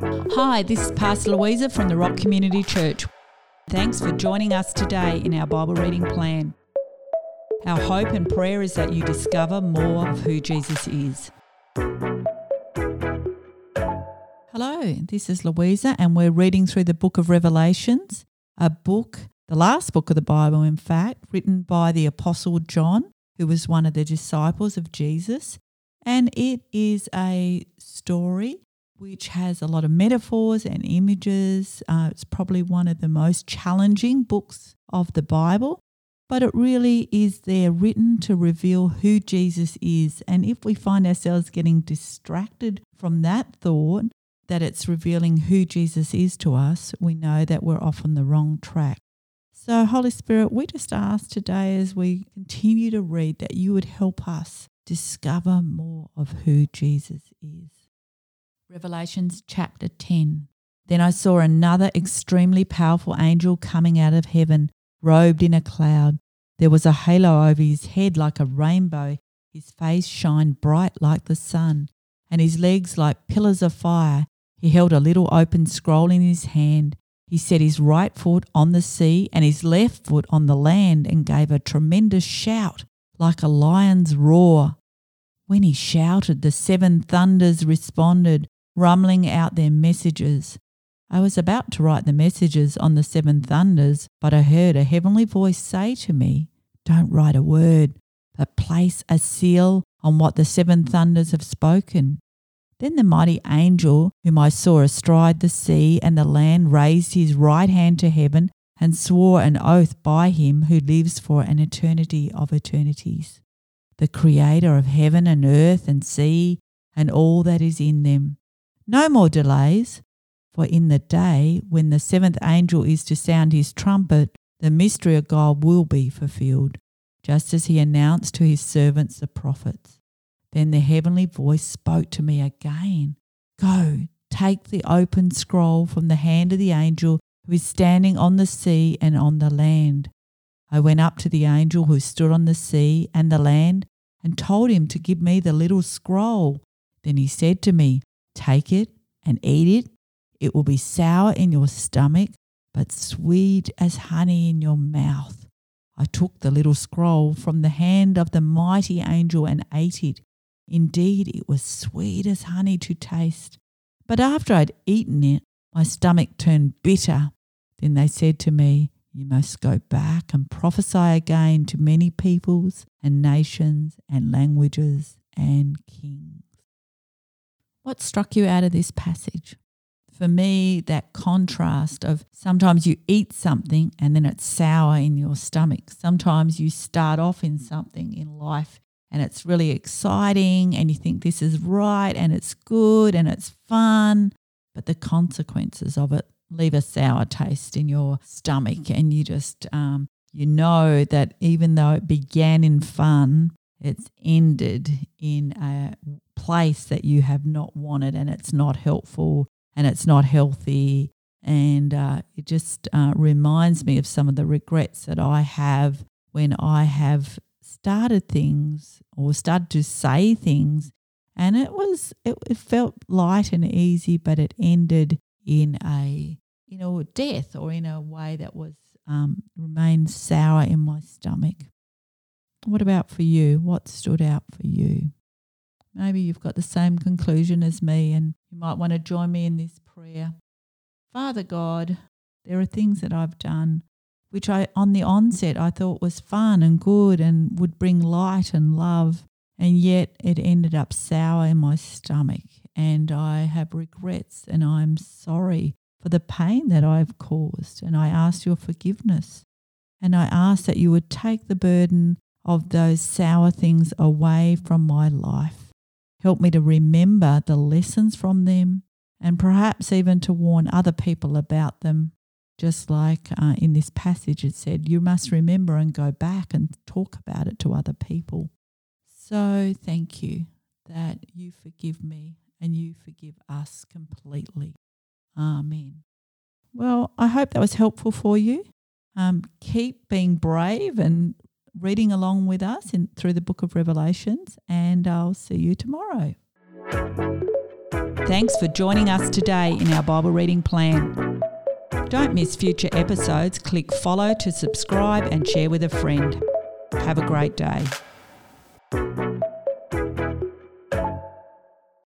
Hi, this is Pastor Louisa from the Rock Community Church. Thanks for joining us today in our Bible reading plan. Our hope and prayer is that you discover more of who Jesus is. Hello, this is Louisa, and we're reading through the book of Revelations, a book, the last book of the Bible, in fact, written by the Apostle John, who was one of the disciples of Jesus. And it is a story which has a lot of metaphors and images. Uh, it's probably one of the most challenging books of the Bible, but it really is there written to reveal who Jesus is. And if we find ourselves getting distracted from that thought, that it's revealing who Jesus is to us, we know that we're off on the wrong track. So, Holy Spirit, we just ask today as we continue to read that you would help us discover more of who Jesus is. Revelations chapter 10. Then I saw another extremely powerful angel coming out of heaven, robed in a cloud. There was a halo over his head like a rainbow. His face shined bright like the sun, and his legs like pillars of fire. He held a little open scroll in his hand. He set his right foot on the sea and his left foot on the land and gave a tremendous shout like a lion's roar. When he shouted, the seven thunders responded rumbling out their messages. I was about to write the messages on the seven thunders, but I heard a heavenly voice say to me, Don't write a word, but place a seal on what the seven thunders have spoken. Then the mighty angel, whom I saw astride the sea and the land, raised his right hand to heaven and swore an oath by him who lives for an eternity of eternities, the creator of heaven and earth and sea and all that is in them no more delays, for in the day when the seventh angel is to sound his trumpet, the mystery of God will be fulfilled, just as he announced to his servants the prophets. Then the heavenly voice spoke to me again Go, take the open scroll from the hand of the angel who is standing on the sea and on the land. I went up to the angel who stood on the sea and the land and told him to give me the little scroll. Then he said to me, Take it and eat it. It will be sour in your stomach, but sweet as honey in your mouth. I took the little scroll from the hand of the mighty angel and ate it. Indeed, it was sweet as honey to taste. But after I'd eaten it, my stomach turned bitter. Then they said to me, You must go back and prophesy again to many peoples and nations and languages and kings. What struck you out of this passage? For me, that contrast of sometimes you eat something and then it's sour in your stomach. Sometimes you start off in something in life and it's really exciting and you think this is right and it's good and it's fun, but the consequences of it leave a sour taste in your stomach and you just um, you know that even though it began in fun, it's ended in a place that you have not wanted and it's not helpful and it's not healthy. And uh, it just uh, reminds me of some of the regrets that I have when I have started things or started to say things. And it was, it, it felt light and easy, but it ended in a, you know, death or in a way that was, um, remained sour in my stomach. What about for you? What stood out for you? Maybe you've got the same conclusion as me, and you might want to join me in this prayer. Father God, there are things that I've done which I, on the onset, I thought was fun and good and would bring light and love, and yet it ended up sour in my stomach. And I have regrets, and I'm sorry for the pain that I've caused. And I ask your forgiveness. And I ask that you would take the burden of those sour things away from my life. Help me to remember the lessons from them and perhaps even to warn other people about them. Just like uh, in this passage, it said, you must remember and go back and talk about it to other people. So thank you that you forgive me and you forgive us completely. Amen. Well, I hope that was helpful for you. Um, keep being brave and reading along with us in, through the book of Revelations, and I'll see you tomorrow. Thanks for joining us today in our Bible reading plan. Don't miss future episodes. Click follow to subscribe and share with a friend. Have a great day.